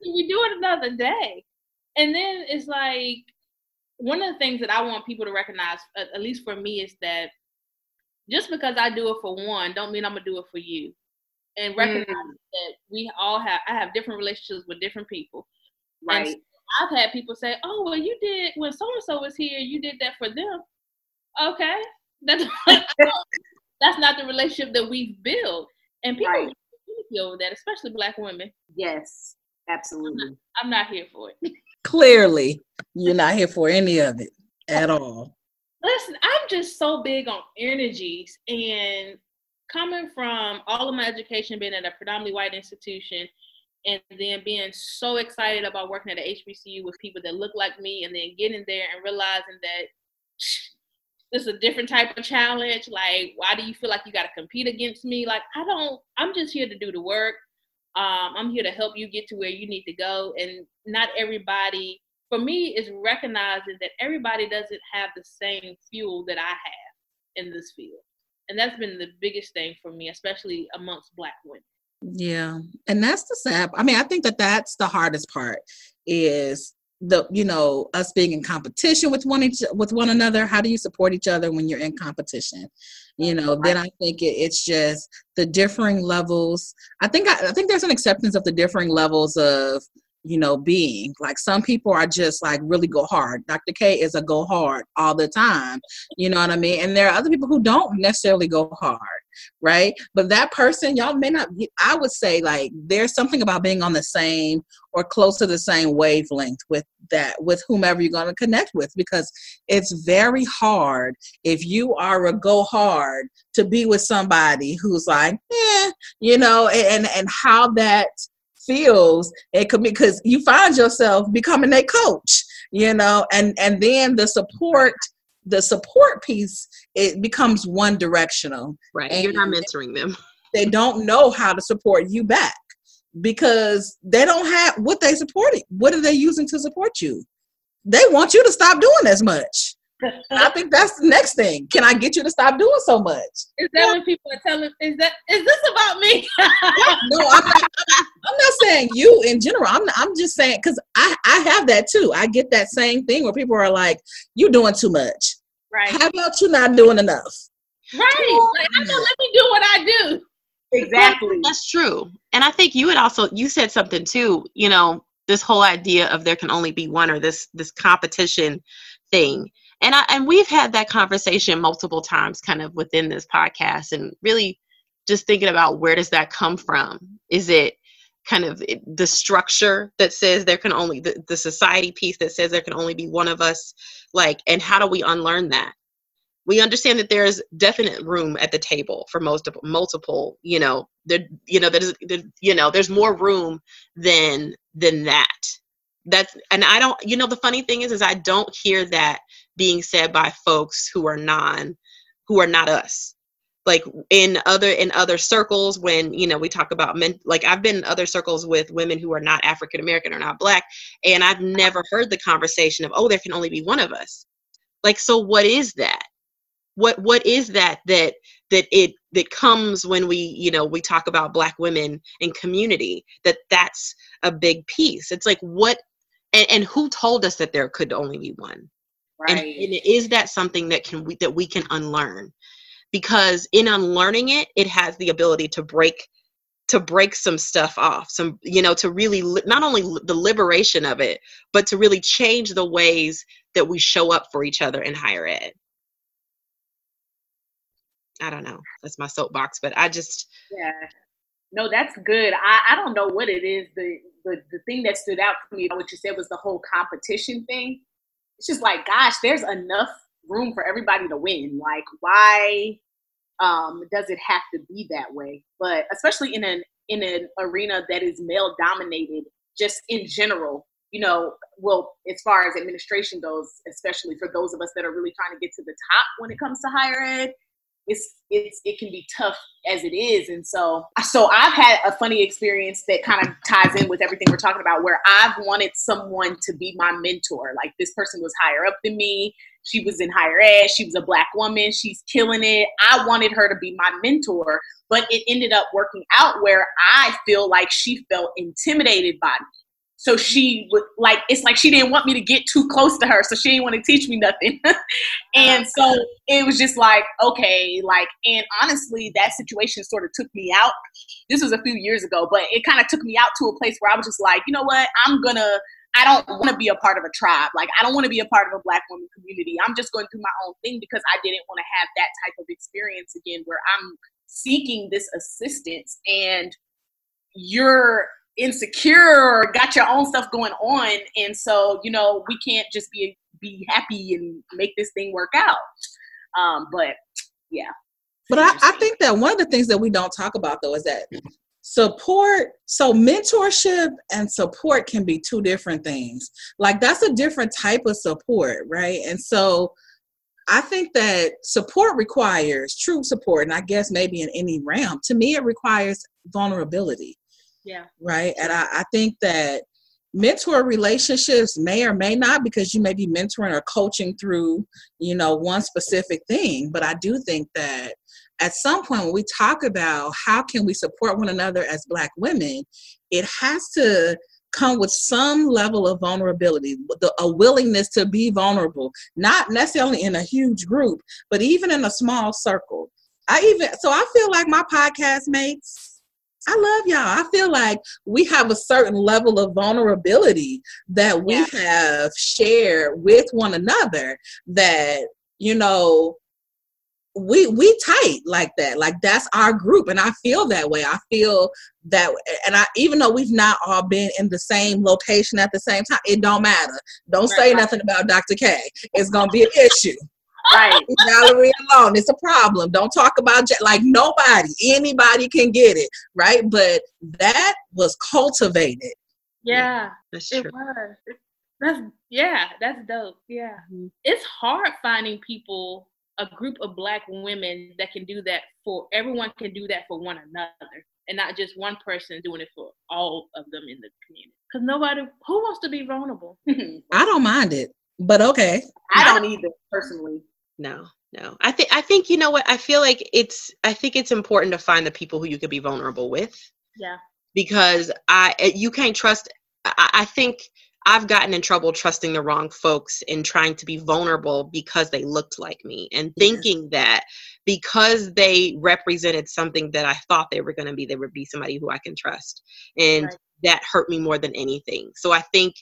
we do it another day. And then it's like one of the things that I want people to recognize, at least for me, is that just because I do it for one, don't mean I'm gonna do it for you. And recognize mm. that we all have I have different relationships with different people. Right. I've had people say, "Oh, well, you did when so and so was here. You did that for them." Okay, <laughs> that's that's not the relationship that we've built, and people right. over that, especially Black women. Yes, absolutely. I'm not, I'm not here for it. Clearly, you're not here for any of it at all. Listen, I'm just so big on energies and coming from all of my education being at a predominantly white institution and then being so excited about working at a HBCU with people that look like me, and then getting there and realizing that <sniffs> this is a different type of challenge. Like, why do you feel like you got to compete against me? Like, I don't. I'm just here to do the work. Um, I'm here to help you get to where you need to go, and not everybody. For me, is recognizing that everybody doesn't have the same fuel that I have in this field, and that's been the biggest thing for me, especially amongst Black women. Yeah. And that's the sad. I mean, I think that that's the hardest part is the you know us being in competition with one each with one another how do you support each other when you're in competition you know then i think it, it's just the differing levels. I think I, I think there's an acceptance of the differing levels of you know, being. Like some people are just like really go hard. Dr. K is a go hard all the time. You know what I mean? And there are other people who don't necessarily go hard, right? But that person, y'all may not, I would say like there's something about being on the same or close to the same wavelength with that, with whomever you're going to connect with, because it's very hard if you are a go hard to be with somebody who's like, eh, you know, and, and how that, feels it could be because you find yourself becoming a coach you know and and then the support the support piece it becomes one directional right and you're not mentoring them. they don't know how to support you back because they don't have what they supporting what are they using to support you? They want you to stop doing as much I think that's the next thing. Can I get you to stop doing so much? Is that yeah. when people are telling? Is that is this about me? <laughs> no, I'm not, I'm not saying you in general. I'm I'm just saying because I I have that too. I get that same thing where people are like, "You're doing too much." Right. How about you not doing enough? Right. Like, I know, let me do what I do. Exactly. That's true. And I think you had also you said something too. You know, this whole idea of there can only be one or this this competition thing and I and we've had that conversation multiple times kind of within this podcast and really just thinking about where does that come from? Is it kind of the structure that says there can only the, the society piece that says there can only be one of us? Like and how do we unlearn that? We understand that there's definite room at the table for most multiple you know there you know there's there, you know there's more room than than that. That's and i don't you know the funny thing is is i don't hear that being said by folks who are non who are not us. Like in other in other circles when you know we talk about men like i've been in other circles with women who are not african american or not black and i've never heard the conversation of oh there can only be one of us. Like so what is that? What what is that that that it that comes when we you know we talk about black women in community that that's a big piece? It's like what and, and who told us that there could only be one Right. And, and is that something that can we, that we can unlearn? Because in unlearning it, it has the ability to break to break some stuff off some you know to really li- not only the liberation of it but to really change the ways that we show up for each other in higher ed. I don't know. That's my soapbox but i just yeah. No that's good. I, I don't know what it is the, the the thing that stood out to me what you said was the whole competition thing it's just like, gosh, there's enough room for everybody to win. Like, why um, does it have to be that way? But especially in an in an arena that is male dominated, just in general, you know, well, as far as administration goes, especially for those of us that are really trying to get to the top when it comes to higher ed, it's it's it can be tough as it is. And so so i've had a funny experience that kind of ties in with everything we're talking about where i've wanted someone to be my mentor. Like this person was higher up than me. She was in higher ed. She was a black woman. She's killing it. I wanted her to be my mentor but it ended up working out where i feel like she felt intimidated by me so she would like it's like she didn't want me to get too close to her, so she didn't want to teach me nothing. <laughs> and so it was just like, okay, like and honestly, that situation sort of took me out. This was a few years ago, but it kind of took me out to a place where I was just like, you know what, I'm gonna I don't want to be a part of a tribe. Like I don't want to be a part of a black woman community. I'm just going through my own thing because I didn't want to have that type of experience again where I'm seeking this assistance and you're insecure or got your own stuff going on. And so you know we can't just be be happy and make this thing work out. Um but yeah. But I, I think that one of the things that we don't talk about though is that support so mentorship and support can be two different things. Like that's a different type of support right? And so i think that support requires true support and i guess maybe in any realm. To me it requires vulnerability yeah. Right. And I, I think that mentor relationships may or may not because you may be mentoring or coaching through you know one specific thing but i do think that at some point when we talk about how can we support one another as black women it has to come with some level of vulnerability the, a willingness to be vulnerable not necessarily in a huge group but even in a small circle i even so i feel like my podcast mates I love y'all. I feel like we have a certain level of vulnerability that we yeah. have shared with one another that, you know, we we tight like that. Like that's our group and i feel that way. I feel that and i even though we've not all been in the same location at the same time it don't matter. Don't right, say nothing about dr k. It's gonna be an issue Right. Valerie alone. It's a problem. Don't talk about like nobody, anybody can get it, right? But that was cultivated. Yeah, that's true. It was. That's yeah, that's dope. Yeah. Mm-hmm. It's hard finding people, a group of black women that can do that for everyone can do that for one another and not just one person doing it for all of them in the community. Because nobody who wants to be vulnerable. <laughs> I don't mind it, but okay. I don't either personally no no i think i think you know what i feel like it's i think it's important to find the people who you could be vulnerable with yeah because i eh, you can't trust i, I think I've gotten in trouble trusting the wrong folks and trying to be vulnerable because they looked like me and thinking that because they represented something that I thought they were going to be, they would be somebody who I can trust. And right. that hurt me more than anything. So I think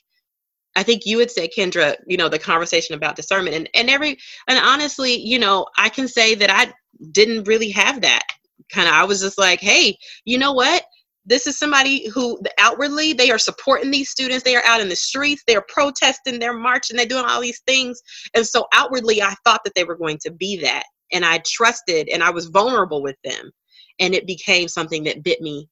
I think you would say, Kendra, you know, the conversation about discernment and, and every, and honestly, you know, I can say that I didn't really have that kind of, I was just like, hey, you know what? This is somebody who outwardly they are supporting these students. They are out in the streets. They're protesting. They're marching. They're doing all these things. And so outwardly, I thought that they were going to be that. And I trusted and I was vulnerable with them. And it became something that bit me,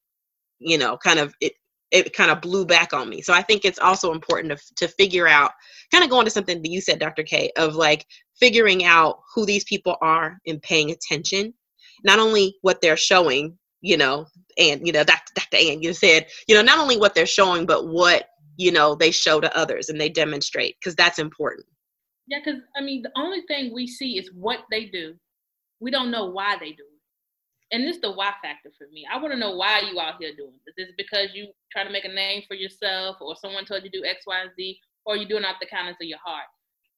you know, kind of, it, it kind of blew back on me. So I think it's also important to, to figure out, kind of going to something that you said, Dr. K, of like figuring out who these people are and paying attention, not only what they're showing, you know, and, you know, Dr. Dr. Ann, you said, you know, not only what they're showing, but what, you know, they show to others and they demonstrate, because that's important. Yeah, because I mean, the only thing we see is what they do. We don't know why they do and this is the why factor for me. I want to know why you out here doing this. Is it because you trying to make a name for yourself, or someone told you to do X, Y, and Z, or you doing it out the kindness of your heart?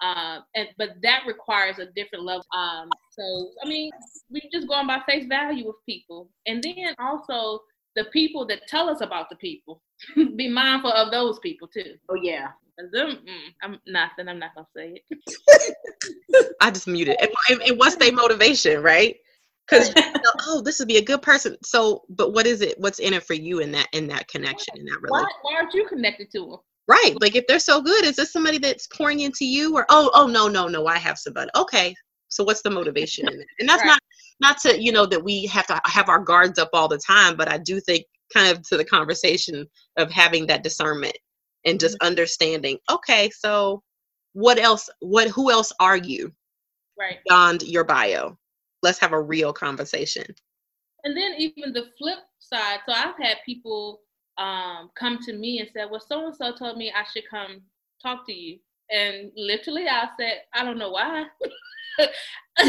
Um, and but that requires a different level. Um, so I mean, we just going by face value of people, and then also the people that tell us about the people. <laughs> Be mindful of those people too. Oh yeah. Them, mm, I'm nothing. I'm not gonna say it. <laughs> I just muted. And, and, and what's their motivation, right? Because you know, oh this would be a good person. So but what is it what's in it for you in that in that connection in that relationship why, why aren't you connected to them right like if they're so good is this somebody that's pouring into you or oh oh no no no i have somebody. Okay so what's the motivation in it and that's right. not not to you know that we have to have our guards up all the time but i do think kind of to the conversation of having that discernment and just mm-hmm. understanding okay so what else what who else are you right. beyond your bio let's have a real conversation. And then even the flip side, so I've had people um, come to me and said, "Well, so and so told me I should come talk to you," and literally I said, "I don't know why." <laughs> I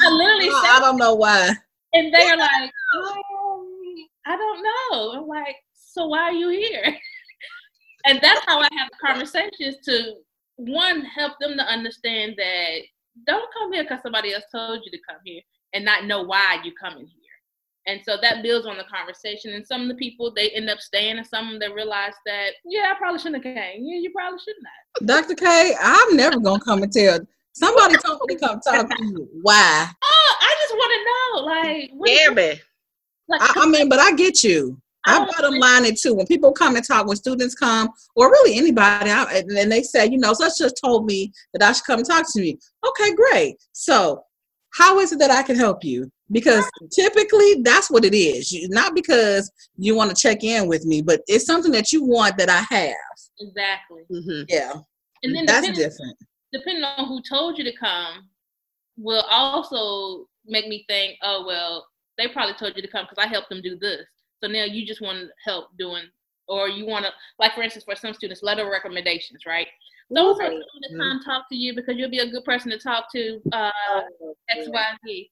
literally I said, don't know why. and they're like, um, "I don't know." I'm like, "So why are you here?" and that's how I have conversations to one help them to understand that don't come here because somebody else told you to come here and not know why you coming here. And so that builds on the conversation. And some of the people they end up staying, and some of them they realize that yeah, I probably shouldn't have came. Yeah, you probably shouldn't have. Dr. K, I'm never gonna come and tell somebody <laughs> told me to come talk to you. Why? Oh, I just want to know, like, what is Yeah, it- man. like, I, I mean, but I get you. I I bottom line it too. When people come and talk, when students come, or really anybody, I, and then they say, you know, such just told me that I should come talk to me. Okay, great. So, how is it that I can help you? Because typically that's what it is. You, not because you want to check in with me, but it's something that you want that I have. exactly. hmm Yeah, And then that's depending, different. depending on who told you to come, will also make me think, oh well, they probably told you to come because I helped them do this. So now you just want help doing, or you want to, like for instance, for some students, letter recommendations, right? Those so Right. told me to come talk to you because you'll be a good person to talk to. Uh, oh, X, Y, Z.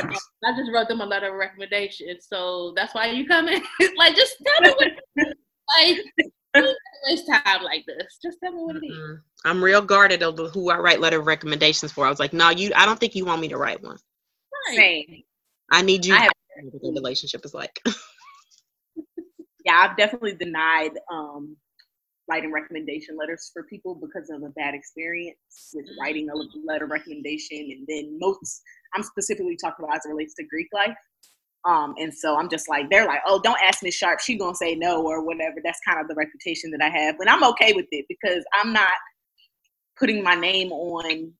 Um, I just wrote them a letter of recommendation, so that's why you coming. <laughs> like, just tell me what. <laughs> like, waste time like this. Just tell me what it is. Mm-mm. I'm real guarded over who I write letter of recommendations for. I was like, no, you. I don't think you want me to write one. Right. Same. I need you. I have- to know what the mm. relationship is like. <laughs> Yeah, I've definitely denied um, writing recommendation letters for people because of a bad experience with writing a letter recommendation. And then most, I'm specifically talking about as it relates to Greek life. Um, and so I'm just like, they're like, oh, don't ask Miss Sharp. She gonna say no or whatever. That's kind of the reputation that I have. And I'm okay with it because I'm not putting my name on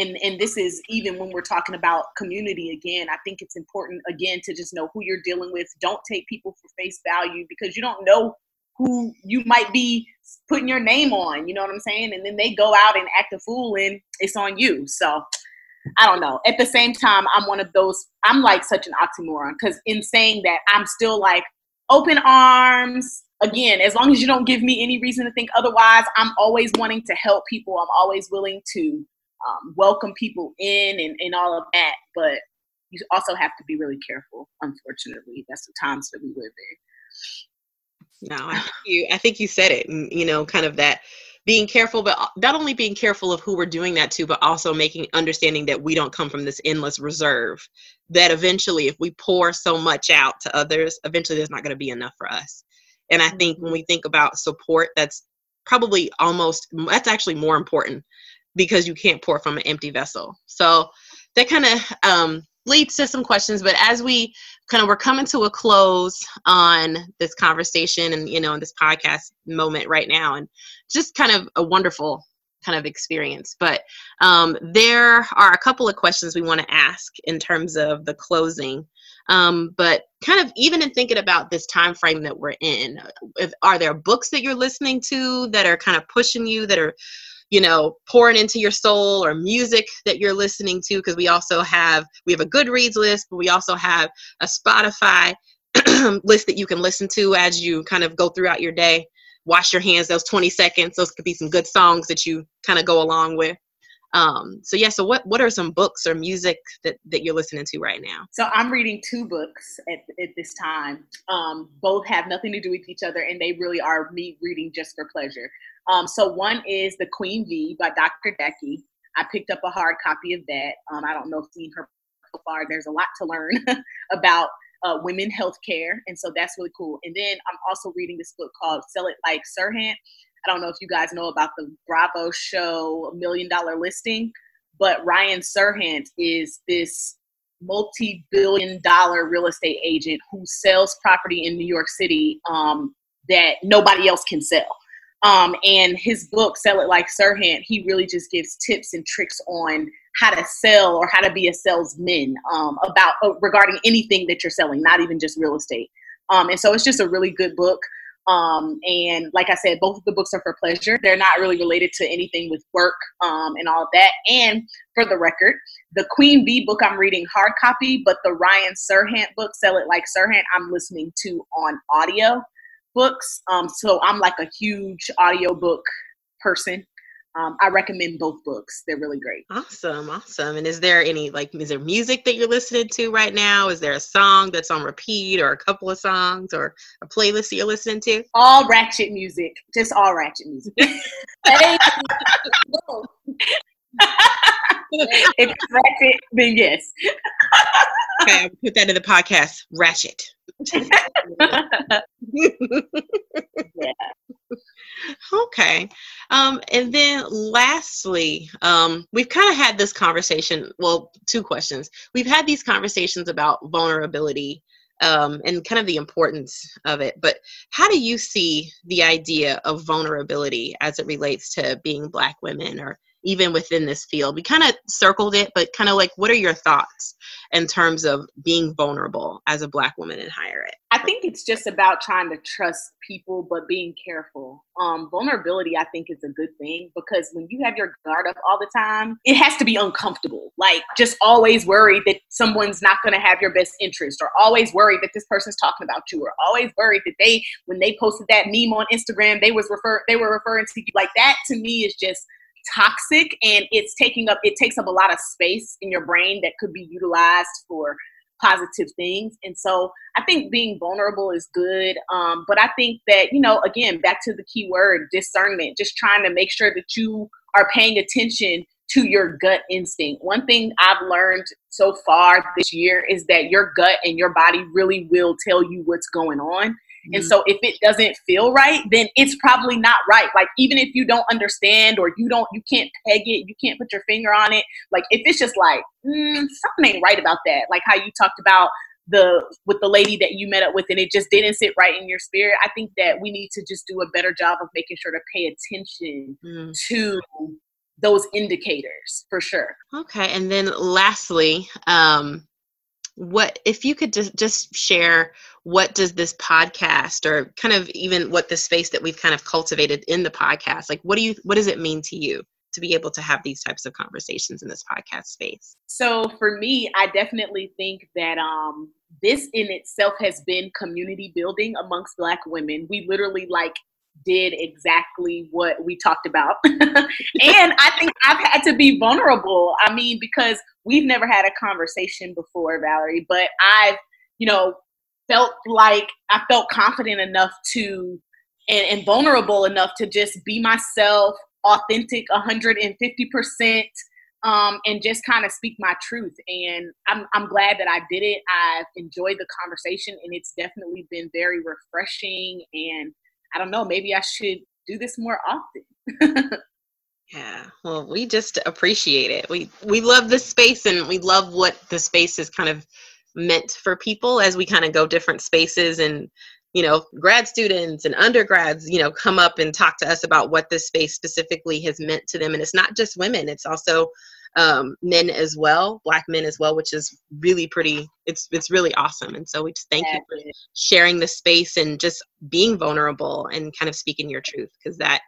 and and this is even when we're talking about community again i think it's important again to just know who you're dealing with. Don't take people for face value because you don't know who you might be putting your name on you know what i'm saying? And then they go out and act a fool and it's on you. So i don't know. At the same time i'm one of those i'm like such an oxymoron because in saying that i'm still like open arms. Again as long as you don't give me any reason to think otherwise i'm always wanting to help people. I'm always willing to um, welcome people in and, and all of that. But you also have to be really careful. Unfortunately, that's the times that we live in. No, I think you. I think you said it. You know, kind of that being careful, but not only being careful of who we're doing that to, but also making understanding that we don't come from this endless reserve. That eventually, if we pour so much out to others, eventually there's not going to be enough for us. And I think when we think about support, that's probably almost that's actually more important because you can't pour from an empty vessel. So that kind of um, leads to some questions. But as we kind of we're coming to a close on this conversation and you know in this podcast moment right now, and just kind of a wonderful kind of experience. But um, there are a couple of questions we want to ask in terms of the closing. Um, but kind of even in thinking about this time frame that we're in, if, are there books that you're listening to that are kind of pushing you that are you know pouring into your soul or music that you're listening to because we also have we have a goodreads list but we also have a spotify <clears throat> list that you can listen to as you kind of go throughout your day. Wash your hands those 20 seconds. Those could be some good songs that you kind of go along with um so yeah so what what are some books or music that that you're listening to right now So I'm reading two books at, at this time. Um, both have nothing to do with each other, and they really are me reading just for pleasure. Um, so one is The Queen V by Dr. Jackie. I picked up a hard copy of that. Um, I don't know if seen her so far. There's a lot to learn <laughs> about uh, women healthcare, and so that's really cool. And then I'm also reading this book called Sell It Like Serhant. I don't know if you guys know about the Bravo show Million Dollar Listing, but Ryan Serhant is this multi-billion dollar real estate agent who sells property in New York City um, that nobody else can sell. Um, and his book, Sell It Like Serhant, he really just gives tips and tricks on how to sell or how to be a salesman um, about uh, regarding anything that you're selling, not even just real estate. Um, and so it's just a really good book. Um, and like I said, both of the books are for pleasure. They're not really related to anything with work um, and all that. And for the record, the Queen V book I'm reading hard copy, but the Ryan Serhant book, Sell It Like Serhant, I'm listening to on audio books. Um, so I'm like a huge audiobook person um, I recommend both books. They're really great. Awesome, awesome. And is there any like is there music that you're listening to right now? Is there a song that's on repeat, or a couple of songs, or a playlist that you're listening to? All ratchet music, just all ratchet music. <laughs> if it's ratchet, then yes. okay, I'll put that in the podcast. Ratchet. <laughs> yeah. Okay. Um, and then lastly, um, we've kind of had this conversation. Well, two questions. We've had these conversations about vulnerability um, and kind of the importance of it. But how do you see the idea of vulnerability as it relates to being Black women or even within this field? We kind of circled it, but kind of like, what are your thoughts in terms of being vulnerable as a Black woman in higher ed? I think it's just about trying to trust people, but being careful. Um, vulnerability, I think, is a good thing because when you have your guard up all the time, it has to be uncomfortable. Like, just always worried that someone's not going to have your best interest, or always worried that this person's talking about you, or always worried that they, when they posted that meme on Instagram, they was refer they were referring to you. Like that, to me, is just toxic and it's taking up it takes up a lot of space in your brain that could be utilized for positive things. And so i think being vulnerable is good. Um, but i think that you know again back to the key word discernment just trying to make sure that you are paying attention to your gut instinct. One thing i've learned so far this year is that your gut and your body really will tell you what's going on Mm-hmm. And so if it doesn't feel right, then it's probably not right. Like even if you don't understand or you don't, you can't peg it, you can't put your finger on it. Like if it's just like mm, something ain't right about that. Like how you talked about the with the lady that you met up with and it just didn't sit right in your spirit. I think that we need to just do a better job of making sure to pay attention mm. to those indicators for sure. Okay, and then lastly, um, what if you could just just share what does this podcast or kind of even what the space that we've kind of cultivated in the podcast like what do you what does it mean to you to be able to have these types of conversations in this podcast space? So for me i definitely think that um this in itself has been community building amongst black women. We literally like did exactly what we talked about. <laughs> and I think I've had to be vulnerable. I mean, because we've never had a conversation before, Valerie, but I've, you know, felt like I felt confident enough to and, and vulnerable enough to just be myself, authentic 150%. Um, and just kind of speak my truth. And I'm, I'm glad that I did it. I've enjoyed the conversation, and it's definitely been very refreshing and I don't know, maybe I should do this more often. yeah. Well, we just appreciate it. We we love this space and we love what the space is kind of meant for people as we kind of go different spaces and you know grad students and undergrads you know come up and talk to us about what this space specifically has meant to them and it's not just women it's also um, men as well, black men as well, which is really pretty. It's it's really awesome. And so we just thank you for sharing the space and just being vulnerable and kind of speaking your truth because that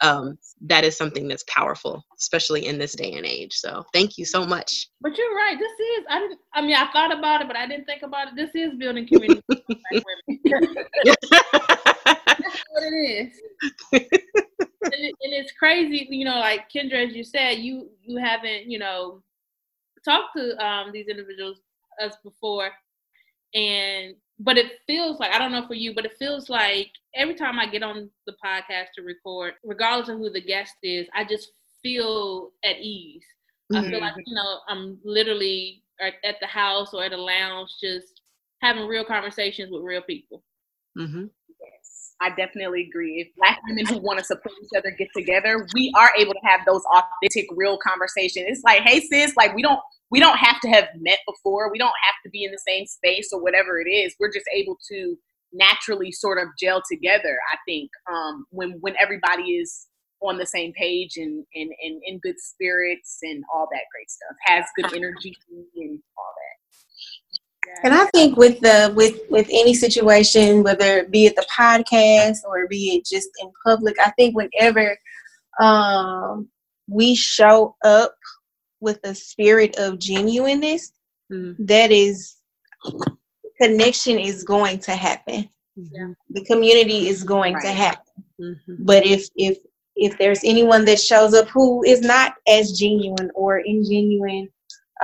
um, that is something that's powerful, especially in this day and age. So thank you so much. But you're right. This is I didn't. I mean, I thought about it, but I didn't think about it. This is building community. <laughs> <laughs> That's what it is and, it, and it's crazy, you know, like Kendra, as you said, you you haven't, you know, talked to um, these individuals us before, and but it feels like I don't know for you, but it feels like every time I get on the podcast to record, regardless of who the guest is, I just feel at ease. Mm-hmm. I feel like mm-hmm. you know I'm literally at the house or at a lounge, just having real conversations with real people. Mm-hmm. I definitely agree. If black women who want to support each other get together, we are able to have those authentic, real conversations. It's like, hey sis, like we don't we don't have to have met before. We don't have to be in the same space or whatever it is. We're just able to naturally sort of gel together, I think, um, when when everybody is on the same page and, and, and in good spirits and all that great stuff, has good energy and all that. And I think with the with with any situation, whether it be at the podcast or be it just in public, I think whenever um, we show up with a spirit of genuineness, mm. that is connection is going to happen. Mm-hmm. The community is going right. to happen. Mm-hmm. But if if if there's anyone that shows up who is not as genuine or ingenuine,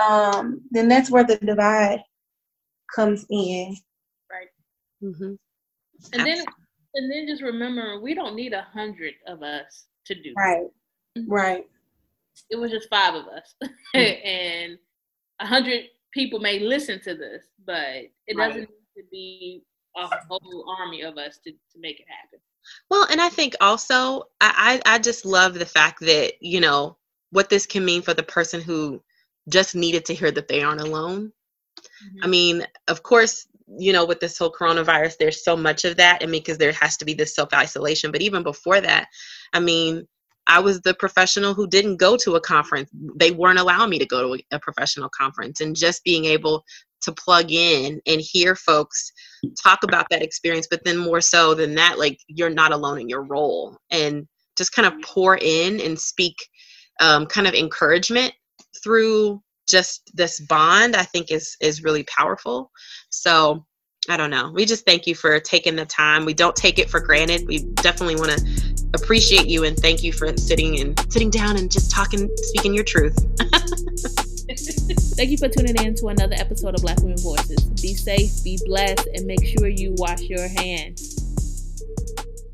um, then that's where the divide comes in. Right. Mm-hmm. And then and then just remember we don't need a hundred of us to do right. Mm-hmm. Right. It was just five of us. <laughs> Mm-hmm. and a hundred people may listen to this, but it doesn't right. need to be a whole army of us to, to make it happen. Well, and I think also I, I just love the fact that, you know, what this can mean for the person who just needed to hear that they aren't alone. Mm-hmm. I mean, of course, you know, with this whole coronavirus, there's so much of that. I mean, because there has to be this self isolation. But even before that, I mean, I was the professional who didn't go to a conference. They weren't allowing me to go to a, professional conference. And just being able to plug in and hear folks talk about that experience, but then more so than that, like you're not alone in your role and just kind of pour in and speak um, kind of encouragement through just this bond, I think is is really powerful. So I don't know. We just thank you for taking the time. We don't take it for granted. We definitely want to appreciate you and thank you for sitting and sitting down and just talking, speaking your truth. <laughs> thank you for tuning in to another episode of Black Women Voices. Be safe, be blessed, and make sure you wash your hands.